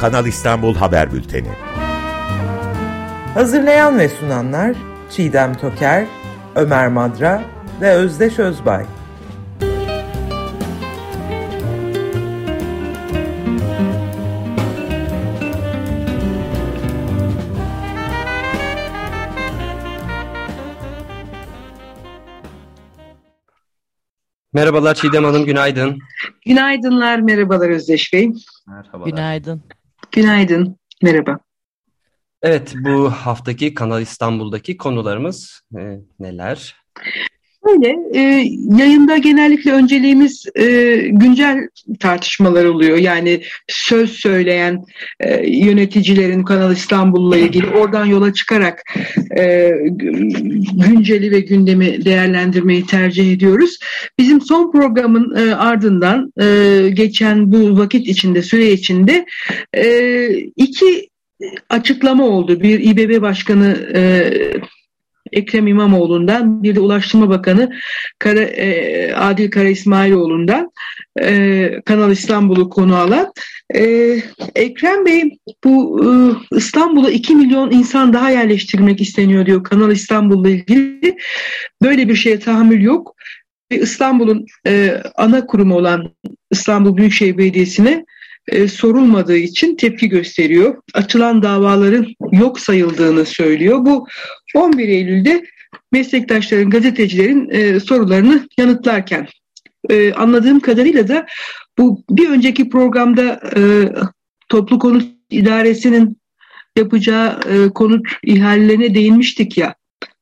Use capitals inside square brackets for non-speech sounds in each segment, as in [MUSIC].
Kanal İstanbul Haber Bülteni. Hazırlayan ve sunanlar Çiğdem Toker, Ömer Madra ve Özdeş Özbay. Merhabalar Çiğdem Hanım, günaydın. Günaydınlar, merhabalar Özdeş Bey. Merhabalar. Günaydın. Günaydın, merhaba. Evet, bu haftaki Kanal İstanbul'daki konularımız e, neler? Böyle e, yayında genellikle önceliğimiz e, güncel tartışmalar oluyor. Yani söz söyleyen e, yöneticilerin Kanal İstanbul'la ilgili oradan yola çıkarak e, günceli ve gündemi değerlendirmeyi tercih ediyoruz. Bizim son programın e, ardından e, geçen bu vakit içinde, süre içinde e, iki açıklama oldu. Bir İBB Başkanı e, Ekrem İmamoğlu'ndan bir de Ulaştırma Bakanı Kara, e, Adil Kara İsmailoğlu'ndan e, Kanal İstanbul'u konu alan e, Ekrem Bey bu İstanbul'a 2 milyon insan daha yerleştirmek isteniyor diyor Kanal İstanbul'la ilgili. Böyle bir şeye tahammül yok. İstanbul'un ana kurumu olan İstanbul Büyükşehir Belediyesi'ne sorulmadığı için tepki gösteriyor. Açılan davaların yok sayıldığını söylüyor. Bu 11 Eylül'de meslektaşların, gazetecilerin e, sorularını yanıtlarken e, anladığım kadarıyla da bu bir önceki programda e, toplu konut idaresinin yapacağı e, konut ihalelerine değinmiştik ya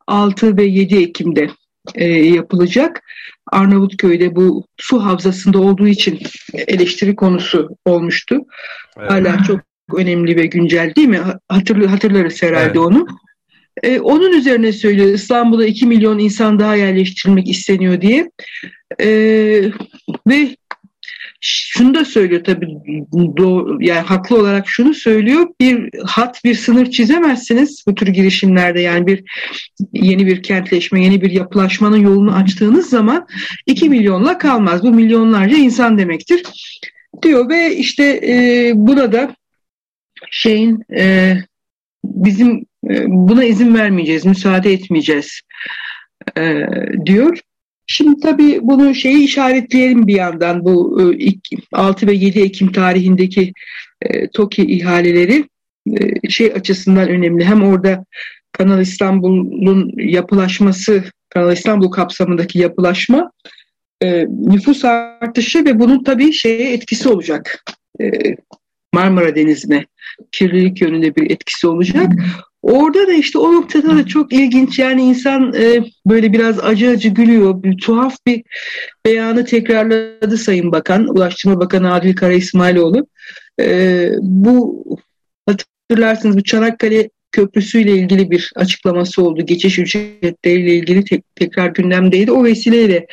6 ve 7 Ekim'de e, yapılacak. Arnavutköy'de bu su havzasında olduğu için eleştiri konusu olmuştu. Evet. Hala çok önemli ve güncel değil mi? Hatırlı, hatırlarız herhalde evet. onu. Ee, onun üzerine söylüyor İstanbul'a 2 milyon insan daha yerleştirilmek isteniyor diye. Ee, ve şunu da söylüyor tabii doğru, yani haklı olarak şunu söylüyor bir hat bir sınır çizemezsiniz bu tür girişimlerde. Yani bir yeni bir kentleşme yeni bir yapılaşmanın yolunu açtığınız zaman 2 milyonla kalmaz. Bu milyonlarca insan demektir. Diyor ve işte e, buna da şeyin e, bizim e, buna izin vermeyeceğiz müsaade etmeyeceğiz e, diyor Şimdi tabii bunu şeyi işaretleyelim bir yandan bu 6 e, ve 7 Ekim tarihindeki e, TOKİ ihaleleri e, şey açısından önemli. Hem orada Kanal İstanbul'un yapılaşması, Kanal İstanbul kapsamındaki yapılaşma nüfus artışı ve bunun tabii şeye etkisi olacak. Marmara Denizi'ne kirlilik yönünde bir etkisi olacak. Orada da işte o noktada da çok ilginç yani insan e, böyle biraz acı acı gülüyor. Bir tuhaf bir beyanı tekrarladı Sayın Bakan, Ulaştırma Bakanı Adil Kara İsmailoğlu. E, bu hatırlarsınız bu Çanakkale Köprüsü ile ilgili bir açıklaması oldu. Geçiş ücretleriyle ilgili tek, tekrar gündemdeydi. O vesileyle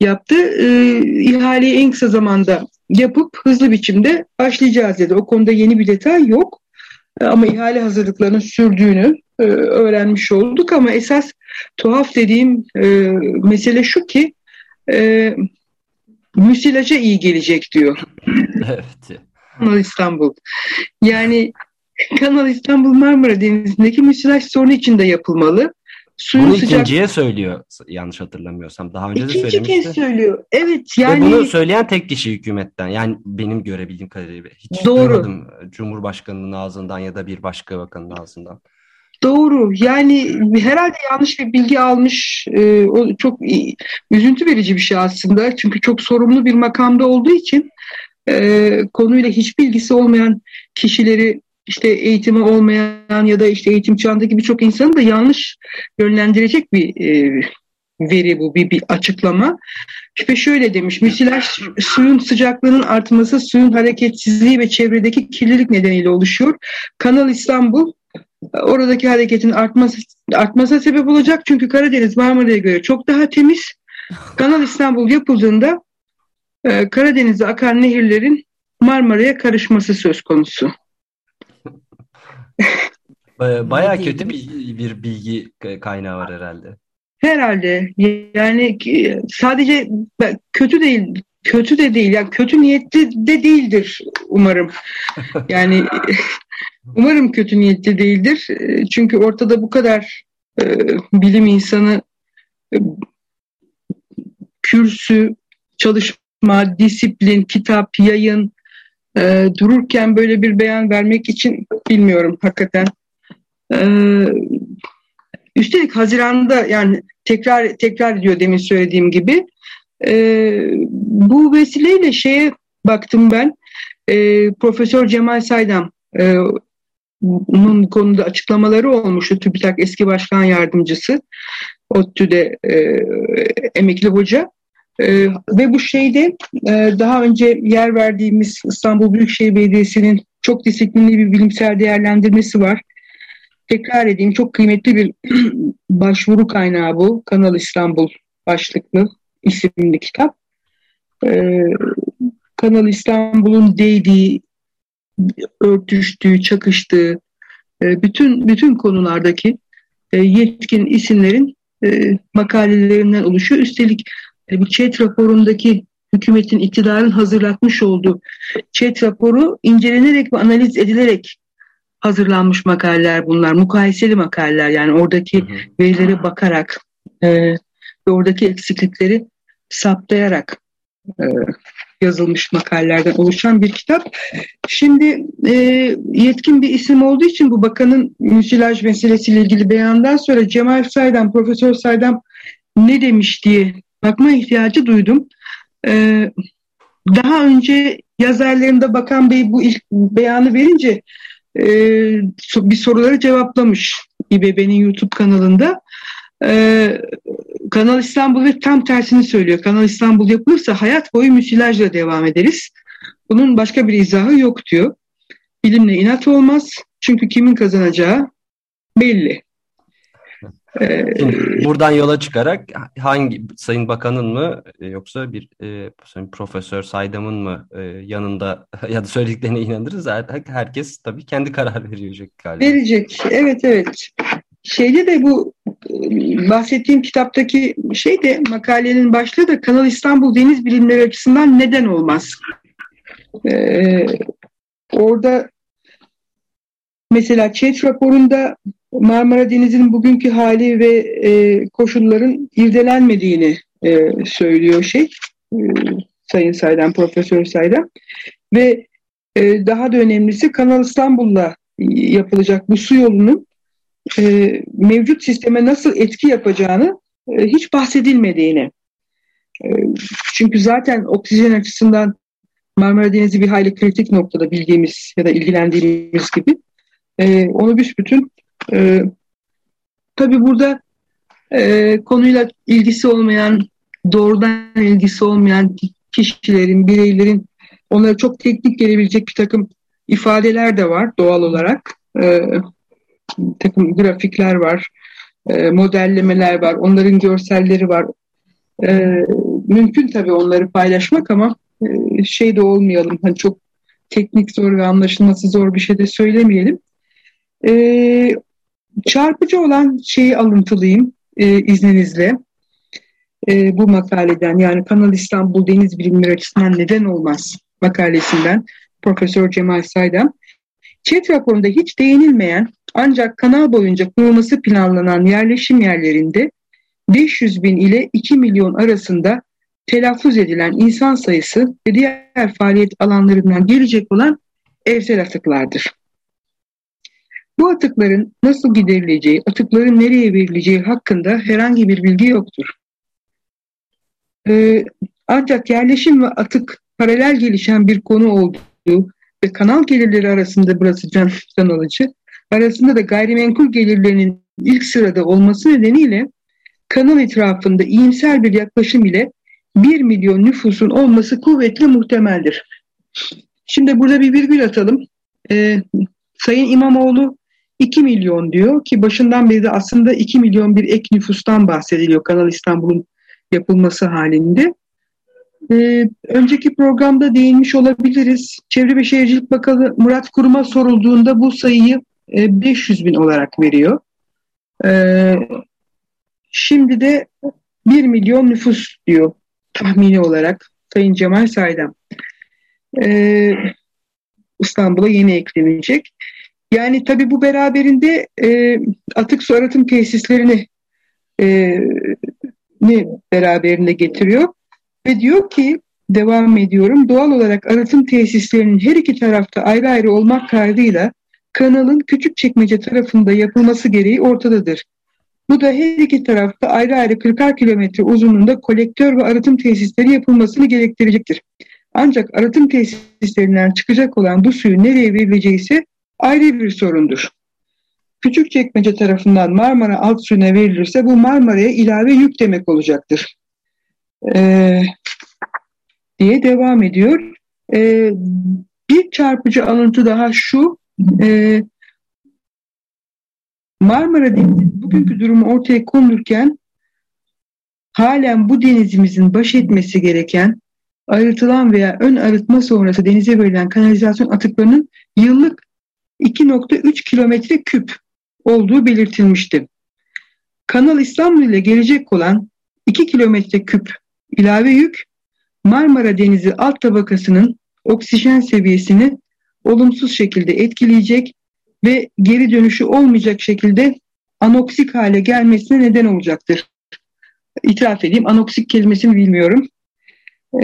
yaptı. E, ihaleyi en kısa zamanda yapıp hızlı biçimde başlayacağız dedi. O konuda yeni bir detay yok. Ama ihale hazırlıklarının sürdüğünü e, öğrenmiş olduk. Ama esas tuhaf dediğim e, mesele şu ki e, müsilaja iyi gelecek diyor. [LAUGHS] Evet. Kanal İstanbul. Yani Kanal İstanbul Marmara Denizi'ndeki müsilaj sorunu içinde yapılmalı. Suyun bunu sıcak... ikinciye söylüyor yanlış hatırlamıyorsam. Daha önce İkinci de söylemişti. kez söylüyor. Evet yani. Ve bunu söyleyen tek kişi hükümetten. Yani benim görebildiğim kadarıyla. Hiç Doğru. duymadım Cumhurbaşkanı'nın ağzından ya da bir başka bakanın ağzından. Doğru. Yani herhalde yanlış bir bilgi almış. E, o çok üzüntü verici bir şey aslında. Çünkü çok sorumlu bir makamda olduğu için e, konuyla hiç bilgisi olmayan kişileri işte eğitimi olmayan ya da işte eğitim çağındaki birçok insanı da yanlış yönlendirecek bir e, veri bu, bir, bir açıklama. İşte şöyle demiş, müsilaj suyun sıcaklığının artması, suyun hareketsizliği ve çevredeki kirlilik nedeniyle oluşuyor. Kanal İstanbul oradaki hareketin artması artmasına sebep olacak. Çünkü Karadeniz Marmara'ya göre çok daha temiz. Kanal İstanbul yapıldığında e, Karadeniz'de akan nehirlerin Marmara'ya karışması söz konusu. Baya kötü bir, bir bilgi kaynağı var herhalde. Herhalde. Yani sadece kötü değil. kötü de değil. Yani kötü niyetli de değildir umarım. [LAUGHS] Yani [LAUGHS] umarım kötü niyetli değildir. Çünkü ortada bu kadar e, bilim insanı e, kürsü, çalışma, disiplin, kitap, yayın e, dururken böyle bir beyan vermek için bilmiyorum hakikaten. E, üstelik Haziran'da yani tekrar tekrar ediyor demin söylediğim gibi. E, bu vesileyle şeye baktım ben. E, Profesör Cemal Saydam e, onun konuda açıklamaları olmuştu. TÜBİTAK eski başkan yardımcısı ODTÜ'de e, emekli hoca e, ve bu şeyde e, daha önce yer verdiğimiz İstanbul Büyükşehir Belediyesi'nin çok disiplinli bir bilimsel değerlendirmesi var. Tekrar edeyim çok kıymetli bir [CLEARS THROAT] başvuru kaynağı bu. Kanal İstanbul başlıklı isimli kitap. Ee, Kanal İstanbul'un değdiği, örtüştüğü, çakıştığı e, bütün bütün konulardaki e, yetkin isimlerin makalelerinden oluşuyor. Üstelik bu ÇED raporundaki hükümetin iktidarın hazırlatmış olduğu ÇED raporu incelenerek ve analiz edilerek hazırlanmış makaleler bunlar. Mukayeseli makaleler yani oradaki hı hı. verilere bakarak e, ve oradaki eksiklikleri saptayarak e, yazılmış makalelerden oluşan bir kitap. Şimdi e, yetkin bir isim olduğu için bu bakanın müsilaj meselesiyle ilgili beyandan sonra Cemal Saydam, Profesör Saydam ne demiş diye bakma ihtiyacı duydum. E, daha önce yazarlarında Bakan Bey bu ilk beyanı verince e, bir soruları cevaplamış İBB'nin YouTube kanalında. E, Kanal İstanbul ve tam tersini söylüyor. Kanal İstanbul yapılırsa hayat boyu müsilajla devam ederiz. Bunun başka bir izahı yok diyor. Bilimle inat olmaz. Çünkü kimin kazanacağı belli. Şimdi buradan yola çıkarak hangi Sayın Bakan'ın mı e, yoksa bir e, Profesör Saydam'ın mı e, yanında [LAUGHS] ya da söylediklerine inanırız. Herkes tabii kendi karar verecek galiba. Verecek. Evet evet. Şeyde de bu e, bahsettiğim kitaptaki şey de makalenin başlığı da Kanal İstanbul Deniz Bilimleri açısından neden olmaz? Ee, orada mesela ÇED raporunda Marmara Denizi'nin bugünkü hali ve e, koşulların irdelenmediğini e, söylüyor şey e, Sayın Saydam, Profesör Saydam ve e, daha da önemlisi Kanal İstanbul'la yapılacak bu su yolunun e, mevcut sisteme nasıl etki yapacağını e, hiç bahsedilmediğini. E, çünkü zaten oksijen açısından Marmara Denizi bir hayli kritik noktada bildiğimiz ya da ilgilendiğimiz gibi. E, onu büsbütün e, tabii burada e, konuyla ilgisi olmayan, doğrudan ilgisi olmayan kişilerin, bireylerin onlara çok teknik gelebilecek bir takım ifadeler de var doğal olarak. E, takım grafikler var, e, modellemeler var, onların görselleri var. E, mümkün tabii onları paylaşmak ama e, şey de olmayalım, hani çok teknik zor ve anlaşılması zor bir şey de söylemeyelim. E, çarpıcı olan şeyi alıntılayayım e, izninizle e, bu makaleden yani Kanal İstanbul Deniz Bilimleri açısından neden olmaz makalesinden Profesör Cemal Saydam. ÇED raporunda hiç değinilmeyen ancak kanal boyunca kurulması planlanan yerleşim yerlerinde 500 bin ile 2 milyon arasında telaffuz edilen insan sayısı ve diğer faaliyet alanlarından gelecek olan evsel atıklardır. Bu atıkların nasıl giderileceği, atıkların nereye verileceği hakkında herhangi bir bilgi yoktur. Ee, ancak yerleşim ve atık paralel gelişen bir konu olduğu ve kanal gelirleri arasında burası can, can alıcı, arasında da gayrimenkul gelirlerinin ilk sırada olması nedeniyle kanal etrafında iyimser bir yaklaşım ile 1 milyon nüfusun olması kuvvetli muhtemeldir. Şimdi burada bir virgül atalım. Ee, Sayın İmamoğlu 2 milyon diyor ki başından beri de aslında 2 milyon bir ek nüfustan bahsediliyor Kanal İstanbul'un yapılması halinde. Ee, önceki programda değinmiş olabiliriz. Çevre ve Şehircilik Bakanı Murat Kurum'a sorulduğunda bu sayıyı 500 e, bin olarak veriyor. Ee, şimdi de 1 milyon nüfus diyor tahmini olarak Sayın Cemal Saydam e, İstanbul'a yeni eklenecek. Yani tabii bu beraberinde e, atık su arıtım tesislerini e, ne beraberinde getiriyor ve diyor ki devam ediyorum doğal olarak arıtım tesislerinin her iki tarafta ayrı ayrı olmak kaydıyla kanalın küçük çekmece tarafında yapılması gereği ortadadır. Bu da her iki tarafta ayrı ayrı 40 kilometre uzunluğunda kolektör ve arıtım tesisleri yapılmasını gerektirecektir. Ancak arıtım tesislerinden çıkacak olan bu suyun nereye verileceği ise ayrı bir sorundur. Küçükçekmece tarafından Marmara alt suyuna verilirse bu Marmara'ya ilave yük demek olacaktır. Ee, diye devam ediyor. Ee, bir çarpıcı alıntı daha şu, e, Marmara Denizi bugünkü durumu ortaya konulurken halen bu denizimizin baş etmesi gereken arıtılan veya ön arıtma sonrası denize verilen kanalizasyon atıklarının yıllık 2.3 kilometre küp olduğu belirtilmişti. Kanal İstanbul ile gelecek olan 2 kilometre küp ilave yük Marmara Denizi alt tabakasının oksijen seviyesini olumsuz şekilde etkileyecek ve geri dönüşü olmayacak şekilde anoksik hale gelmesine neden olacaktır. İtiraf edeyim anoksik kelimesini bilmiyorum.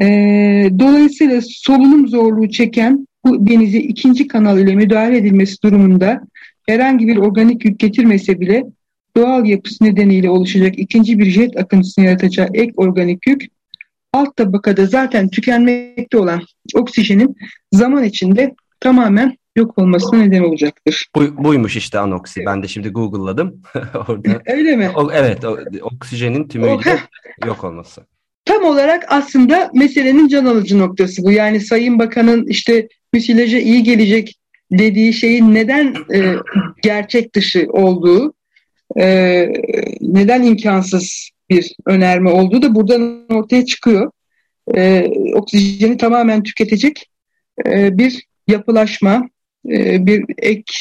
Ee, dolayısıyla solunum zorluğu çeken bu denize ikinci kanal ile müdahale edilmesi durumunda herhangi bir organik yük getirmese bile doğal yapısı nedeniyle oluşacak ikinci bir jet akıntısını yaratacağı ek organik yük alt tabakada zaten tükenmekte olan oksijenin zaman içinde tamamen yok olmasına neden olacaktır. Bu, buymuş işte anoksi. Ben de şimdi Google'ladım. [LAUGHS] Orada. Öyle mi? O, evet, o, oksijenin tümüyle yok olması. Tam olarak aslında meselenin can alıcı noktası bu. Yani Sayın Bakan'ın işte müsilaja iyi gelecek dediği şeyin neden e, gerçek dışı olduğu, e, neden imkansız bir önerme olduğu da buradan ortaya çıkıyor. E, oksijeni tamamen tüketecek e, bir yapılaşma, e, bir ek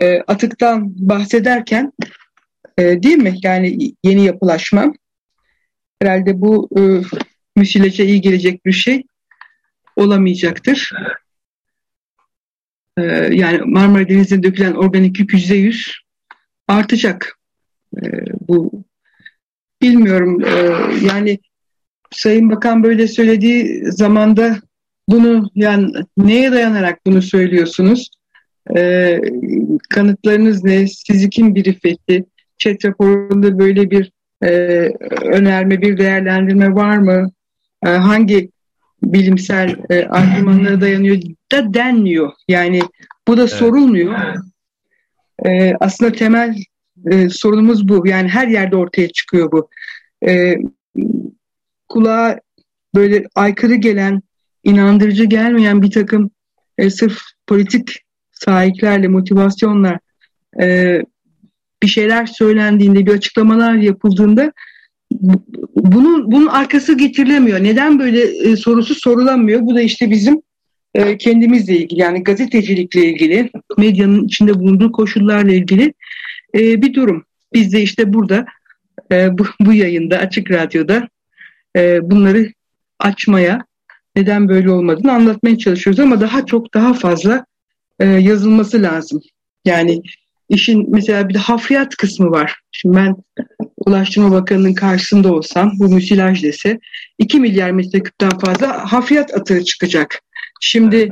e, atıktan bahsederken e, değil mi? Yani yeni yapılaşma. Herhalde bu e, müsilece iyi gelecek bir şey olamayacaktır. E, yani Marmara Denizi'ne dökülen organik yük yüzde yüz artacak. E, bu bilmiyorum e, yani Sayın Bakan böyle söylediği zamanda bunu yani neye dayanarak bunu söylüyorsunuz? E, kanıtlarınız ne? Sizi kim brief etti? Chat raporunda böyle bir önerme, bir değerlendirme var mı? E, hangi bilimsel e, argümanlara [CLEARS THROAT] dayanıyor da denmiyor. Yani bu da evet. sorulmuyor. E, aslında temel e, sorunumuz bu. Yani her yerde ortaya çıkıyor bu. E, kulağa böyle aykırı gelen, inandırıcı gelmeyen bir takım e, sırf politik sahiplerle, motivasyonla e, bir şeyler söylendiğinde, bir açıklamalar yapıldığında bunun bunun arkası getirilemiyor. Neden böyle e, sorusu sorulamıyor? Bu da işte bizim e, kendimizle ilgili yani gazetecilikle ilgili, medyanın içinde bulunduğu koşullarla ilgili e, bir durum. Biz de işte burada e, bu, bu yayında Açık Radyo'da e, bunları açmaya neden böyle olmadığını anlatmaya çalışıyoruz ama daha çok daha fazla e, yazılması lazım. Yani işin mesela bir de hafriyat kısmı var. Şimdi ben Ulaştırma Bakanı'nın karşısında olsam bu müsilaj dese 2 milyar metreküpten fazla hafriyat atığı çıkacak. Şimdi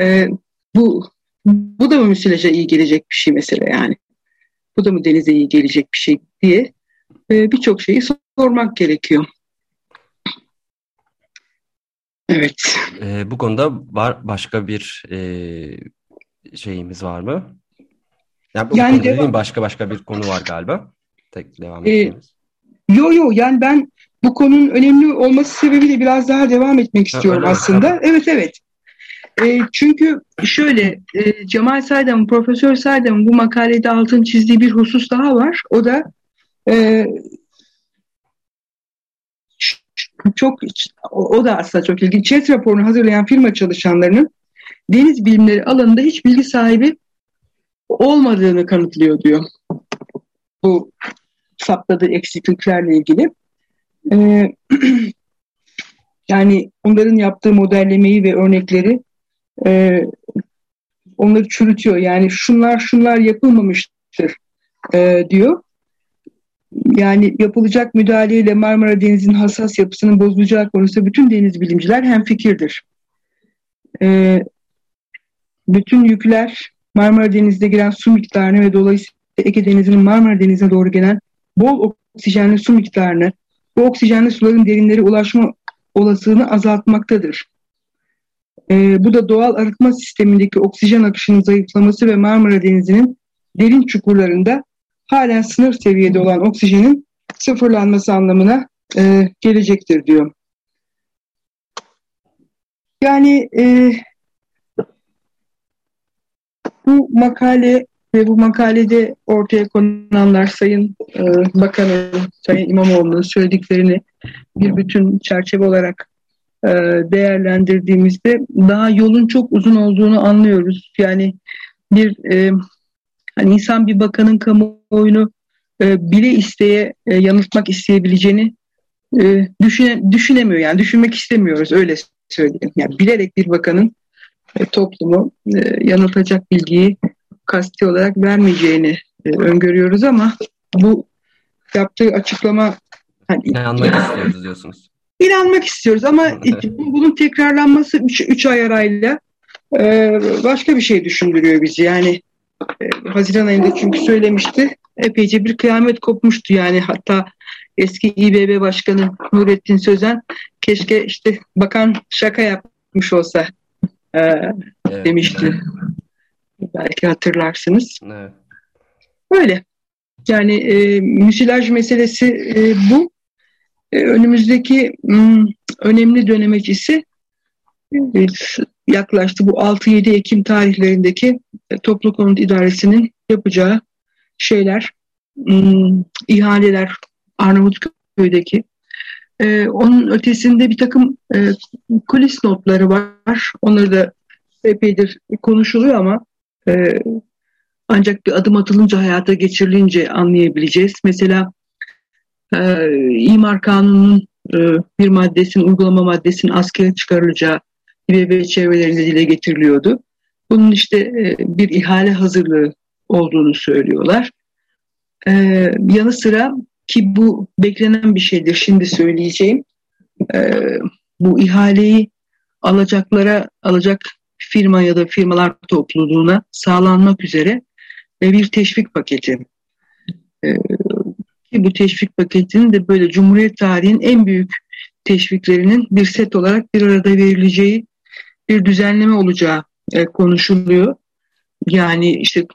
e, bu bu da mı müsilaja iyi gelecek bir şey mesela yani? Bu da mı denize iyi gelecek bir şey diye e, birçok şeyi sormak gerekiyor. Evet. E, bu konuda var başka bir e, şeyimiz var mı? Yani, bu yani devam... başka başka bir konu var galiba. Tek devam ee, Yo yo yani ben bu konunun önemli olması sebebiyle biraz daha devam etmek istiyorum ha, aslında. Mi? Evet evet. E, çünkü şöyle e, Cemal Saydam, Profesör Saydam bu makalede altın çizdiği bir husus daha var. O da e, çok o da aslında çok ilginç. Chat raporunu hazırlayan firma çalışanlarının deniz bilimleri alanında hiç bilgi sahibi olmadığını kanıtlıyor diyor. Bu saptadığı eksikliklerle ilgili. Ee, [CLEARS THROAT] Yani onların yaptığı modellemeyi ve örnekleri e, onları çürütüyor. Yani şunlar şunlar yapılmamıştır e, diyor. Yani yapılacak müdahaleyle Marmara Denizi'nin hassas yapısının bozulacağı konusunda bütün deniz bilimciler hemfikirdir. E, bütün yükler Marmara Denizi'ne giren su miktarını ve dolayısıyla Ege Denizi'nin Marmara Denizi'ne doğru gelen bol oksijenli su miktarını, bu oksijenli suların derinlere ulaşma olasılığını azaltmaktadır. E, bu da doğal arıtma sistemindeki oksijen akışının zayıflaması ve Marmara Denizi'nin derin çukurlarında halen sınır seviyede olan oksijenin sıfırlanması anlamına e, gelecektir diyor. Yani e, bu makale ve bu makalede ortaya konanlar Sayın e, Bakanı, Sayın İmamoğlu'nun söylediklerini bir bütün çerçeve olarak e, değerlendirdiğimizde daha yolun çok uzun olduğunu anlıyoruz. Yani bir e, hani insan bir bakanın kamuoyunu e, bile isteye e, yanıltmak isteyebileceğini e, düşüne, düşünemiyor yani düşünmek istemiyoruz öyle söyleyeyim. Yani bilerek bir bakanın toplumu e, yanıltacak bilgiyi kasti olarak vermeyeceğini e, öngörüyoruz ama bu yaptığı açıklama hani, inanmak istiyoruz diyorsunuz. İnanmak istiyoruz ama bunun tekrarlanması 3 ay arayla e, başka bir şey düşündürüyor bizi. Yani e, Haziran ayında çünkü söylemişti epeyce bir kıyamet kopmuştu yani hatta eski İBB Başkanı Nurettin Sözen keşke işte bakan şaka yapmış olsa e, evet, demişti. Evet. Belki hatırlarsınız. Evet. Böyle. Yani e, müsilaj meselesi e, bu. E, önümüzdeki m, hmm, önemli dönemecisi e, yaklaştı. Bu 6-7 Ekim tarihlerindeki e, Toplu Konut İdaresi'nin yapacağı şeyler, m, hmm, ihaleler Arnavutköy'deki. E, onun ötesinde bir takım e, kulis notları var. Onları da epeydir konuşuluyor ama e, ancak bir adım atılınca hayata geçirilince anlayabileceğiz. Mesela e, İmar Kanunu'nun e, bir maddesinin, uygulama maddesinin askere çıkarılacağı İBB çevrelerinde dile getiriliyordu. Bunun işte e, bir ihale hazırlığı olduğunu söylüyorlar. E, yanı sıra ki bu beklenen bir şeydir şimdi söyleyeceğim. E, bu ihaleyi alacaklara alacak firma ya da firmalar topluluğuna sağlanmak üzere bir teşvik paketi. Ee, bu teşvik paketinin de böyle Cumhuriyet tarihinin en büyük teşviklerinin bir set olarak bir arada verileceği bir düzenleme olacağı e, konuşuluyor. Yani işte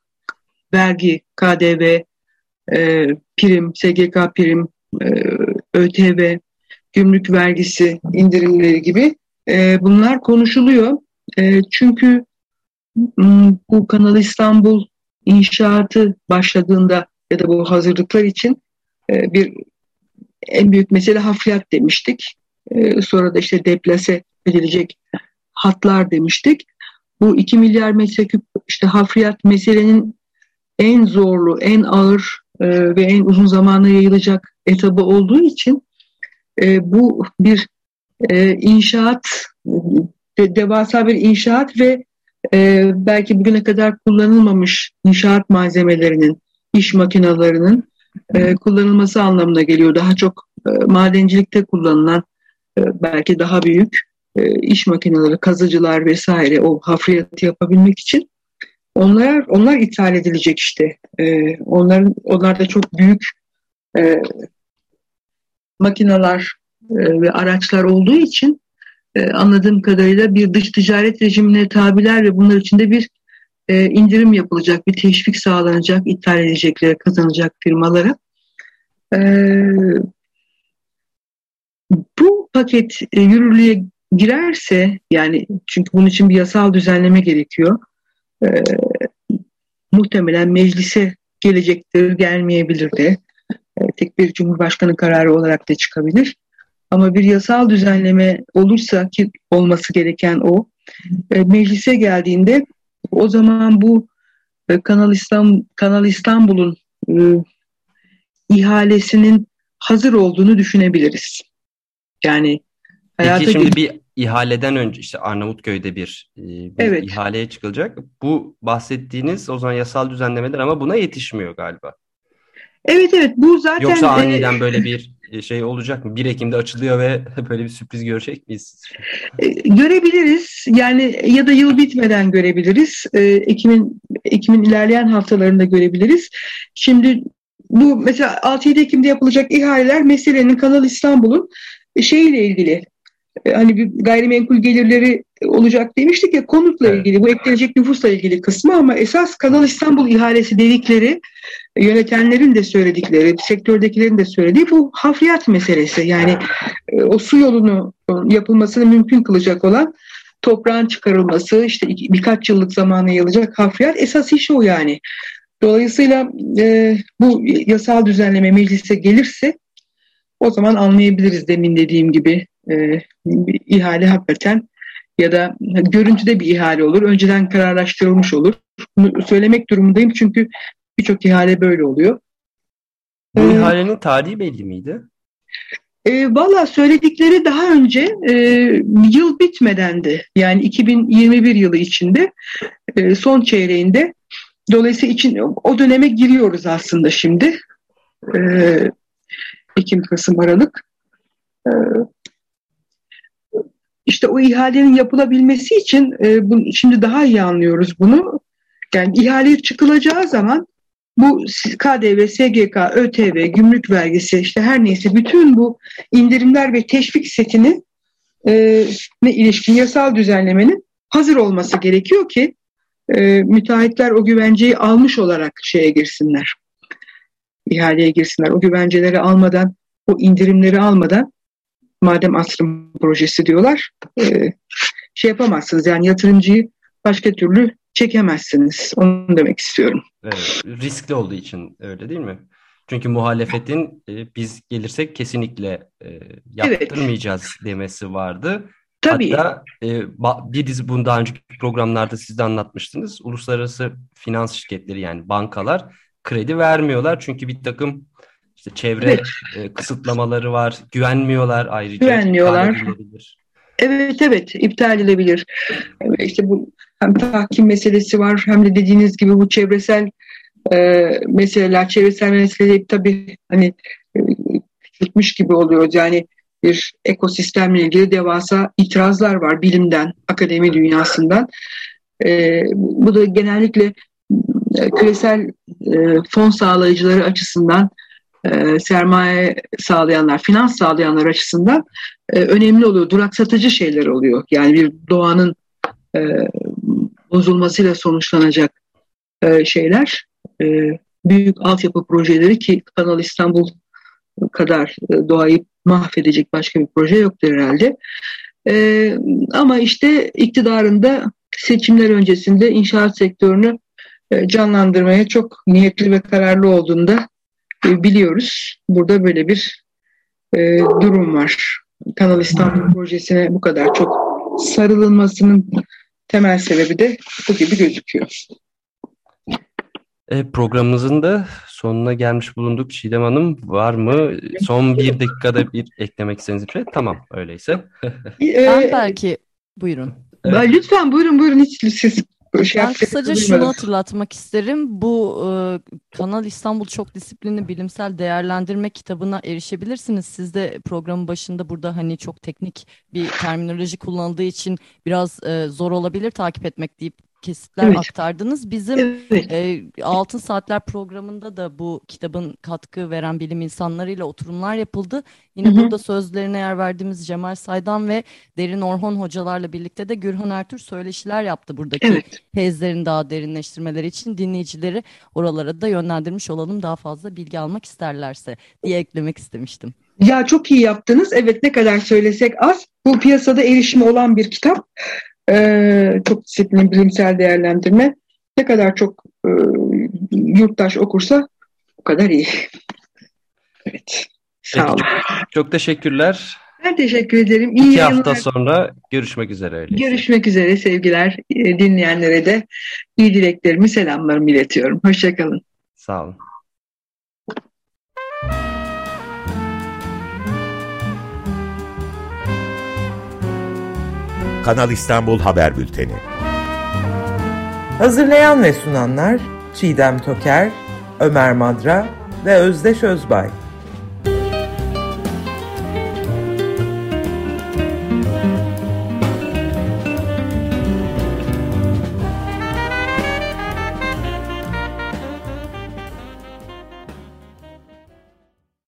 vergi, KDV, e, prim, SGK prim, e, ÖTV, gümrük vergisi indirimleri gibi bunlar konuşuluyor. E, çünkü bu Kanal İstanbul inşaatı başladığında ya da bu hazırlıklar için e, bir en büyük mesele hafriyat demiştik. E, sonra da işte deplase edilecek hatlar demiştik. Bu 2 milyar metreküp işte hafriyat meselenin en zorlu, en ağır e, ve en uzun zamana yayılacak etabı olduğu için e, bu bir e, inşaat de, devasa bir inşaat ve e, belki bugüne kadar kullanılmamış inşaat malzemelerinin, iş makinalarının e, kullanılması anlamına geliyor. Daha çok e, madencilikte kullanılan e, belki daha büyük e, iş makineleri, kazıcılar vesaire o hafriyatı yapabilmek için onlar onlar ithal edilecek işte. E, onların onlar da çok büyük e, makineler e, ve araçlar olduğu için e, anladığım kadarıyla bir dış ticaret rejimine tabiler ve bunlar içinde bir e, indirim yapılacak, bir teşvik sağlanacak, ithal edecekleri kazanacak firmalara. E, bu paket e, yürürlüğe girerse yani çünkü bunun için bir yasal düzenleme gerekiyor. E, muhtemelen meclise gelecektir, gelmeyebilir de. E, tek bir cumhurbaşkanı kararı olarak da çıkabilir. Ama bir yasal düzenleme olursa ki olması gereken o, e, meclise geldiğinde o zaman bu e, Kanal, İstanbul, Kanal İstanbul'un e, ihalesinin hazır olduğunu düşünebiliriz. Yani Hayata Peki şimdi bir ihaleden önce işte Arnavutköy'de bir, e, bir evet. ihaleye çıkılacak. Bu bahsettiğiniz o zaman yasal düzenlemeler ama buna yetişmiyor galiba. Evet evet bu zaten... Yoksa e, aniden e, [LAUGHS] böyle bir şey olacak mı? 1 Ekim'de açılıyor ve [LAUGHS] böyle bir sürpriz görecek miyiz? E, görebiliriz. Yani ya da yıl bitmeden görebiliriz. E, Ekim'in Ekim'in ilerleyen haftalarında görebiliriz. Şimdi bu mesela 6-7 Ekim'de yapılacak ihaleler meselenin Kanal İstanbul'un şeyiyle ilgili e, hani bir gayrimenkul gelirleri olacak demiştik ya konutla evet. ilgili bu eklenecek nüfusla ilgili kısmı ama esas Kanal İstanbul ihalesi dedikleri yönetenlerin de söyledikleri, sektördekilerin de söylediği bu hafriyat meselesi. Yani e, o su yolunu yapılmasını mümkün kılacak olan toprağın çıkarılması, işte birkaç yıllık zamana yayılacak hafriyat esas iş o yani. Dolayısıyla e, bu yasal düzenleme meclise gelirse o zaman anlayabiliriz demin dediğim gibi e, bir ihale hakikaten ya da görüntüde bir ihale olur. Önceden kararlaştırılmış olur. Bunu söylemek durumundayım çünkü birçok ihale böyle oluyor. Bu ee, ihalenin tarihi belli miydi? E, Valla söyledikleri daha önce e, yıl bitmedendi. Yani 2021 yılı içinde e, son çeyreğinde. Dolayısıyla için o döneme giriyoruz aslında şimdi. E, Ekim, Kasım, Aralık. E, işte o ihalenin yapılabilmesi için e, bu, şimdi daha iyi anlıyoruz bunu. Yani ihale çıkılacağı zaman bu KDV, SGK, ÖTV, gümrük vergisi işte her neyse bütün bu indirimler ve teşvik setini e, ne ilişkin yasal düzenlemenin hazır olması gerekiyor ki e, müteahhitler o güvenceyi almış olarak şeye girsinler. ihaleye girsinler. O güvenceleri almadan, o indirimleri almadan madem asrım projesi diyorlar e, şey yapamazsınız yani yatırımcıyı başka türlü çekemezsiniz. Onu demek istiyorum. Evet, riskli olduğu için öyle değil mi? Çünkü muhalefetin e, biz gelirsek kesinlikle e, yaptırmayacağız evet. demesi vardı. Tabii. Hatta e, bir dizi bunu daha önceki programlarda siz de anlatmıştınız. Uluslararası finans şirketleri yani bankalar kredi vermiyorlar. Çünkü bir takım işte çevre evet. e, kısıtlamaları var. Güvenmiyorlar ayrıca. Güvenmiyorlar. Evet evet iptal edilebilir. İşte bu hem tahkim meselesi var hem de dediğiniz gibi bu çevresel e, meseleler, çevresel meseleleri tabii hani e, küçültmüş gibi oluyoruz. Yani bir ekosistemle ilgili devasa itirazlar var bilimden, akademi dünyasından. E, bu da genellikle e, küresel e, fon sağlayıcıları açısından e, sermaye sağlayanlar, finans sağlayanlar açısından e, önemli oluyor. Duraksatıcı şeyler oluyor. Yani bir doğanın e, bozulmasıyla sonuçlanacak şeyler. E, büyük altyapı projeleri ki Kanal İstanbul kadar doğayı mahvedecek başka bir proje yoktur herhalde. Ama işte iktidarında seçimler öncesinde inşaat sektörünü canlandırmaya çok niyetli ve kararlı olduğunda biliyoruz. Burada böyle bir e, durum var. Kanal İstanbul projesine bu kadar çok sarılınmasının temel sebebi de bu gibi gözüküyor. E, programımızın da sonuna gelmiş bulunduk. Çiğdem Hanım var mı? Son bir dakikada bir eklemek istediğiniz bir şey? Tamam öyleyse. ben belki buyurun. Evet. Lütfen buyurun buyurun hiç siz şey ben kısaca şunu hatırlatmak isterim. Bu e, Kanal İstanbul Çok Disiplinli Bilimsel Değerlendirme kitabına erişebilirsiniz. Siz de programın başında burada hani çok teknik bir terminoloji kullanıldığı için biraz e, zor olabilir takip etmek deyip kesitler evet. aktardınız. Bizim evet. e, Altın Saatler programında da bu kitabın katkı veren bilim insanlarıyla oturumlar yapıldı. Yine Hı-hı. burada sözlerine yer verdiğimiz Cemal Saydan ve Derin Orhon hocalarla birlikte de Gürhan Ertür söyleşiler yaptı buradaki evet. tezlerin daha derinleştirmeleri için dinleyicileri oralara da yönlendirmiş olalım daha fazla bilgi almak isterlerse diye eklemek istemiştim. Ya çok iyi yaptınız. Evet ne kadar söylesek az. Bu piyasada erişimi olan bir kitap e, çok disiplinli bilimsel değerlendirme ne kadar çok e, yurttaş okursa o kadar iyi. [LAUGHS] Evet. Sağ olun. Çok teşekkürler. Ben teşekkür ederim. İyi İki hafta sonra görüşmek üzere öyleyse. Görüşmek üzere sevgiler. E, dinleyenlere de iyi dileklerimi, selamlarımı iletiyorum. Hoşçakalın. Sağ olun. Kanal İstanbul Haber Bülteni. Hazırlayan ve sunanlar Çiğdem Toker, Ömer Madra ve Özdeş Özbay.